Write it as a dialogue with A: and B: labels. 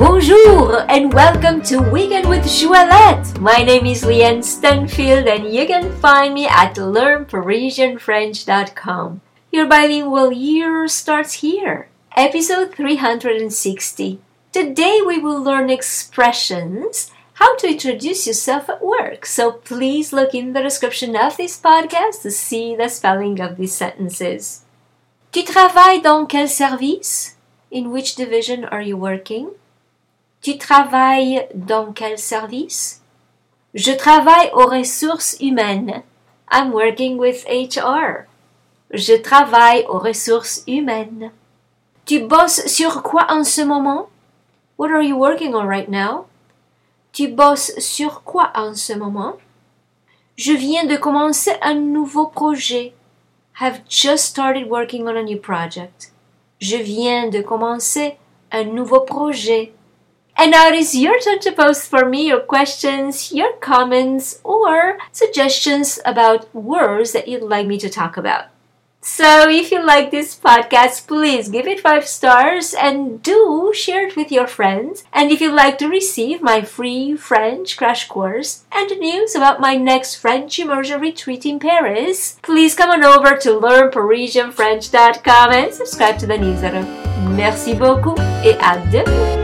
A: Bonjour and welcome to Weekend with Joëlette. My name is Leanne Stanfield and you can find me at learnparisianfrench.com. Your bilingual year starts here. Episode 360. Today we will learn expressions how to introduce yourself at work. So please look in the description of this podcast to see the spelling of these sentences. Tu travailles dans quel service? In which division are you working? Tu travailles dans quel service? Je travaille aux ressources humaines. I'm working with HR. Je travaille aux ressources humaines. Tu bosses sur quoi en ce moment? What are you working on right now? Tu bosses sur quoi en ce moment? Je viens de commencer un nouveau projet. Have just started working on a new project. Je viens de commencer un nouveau projet. And now it is your turn to post for me your questions, your comments, or suggestions about words that you'd like me to talk about. So, if you like this podcast, please give it five stars and do share it with your friends. And if you'd like to receive my free French crash course and news about my next French immersion retreat in Paris, please come on over to learnparisianfrench.com and subscribe to the newsletter. Merci beaucoup et à demain!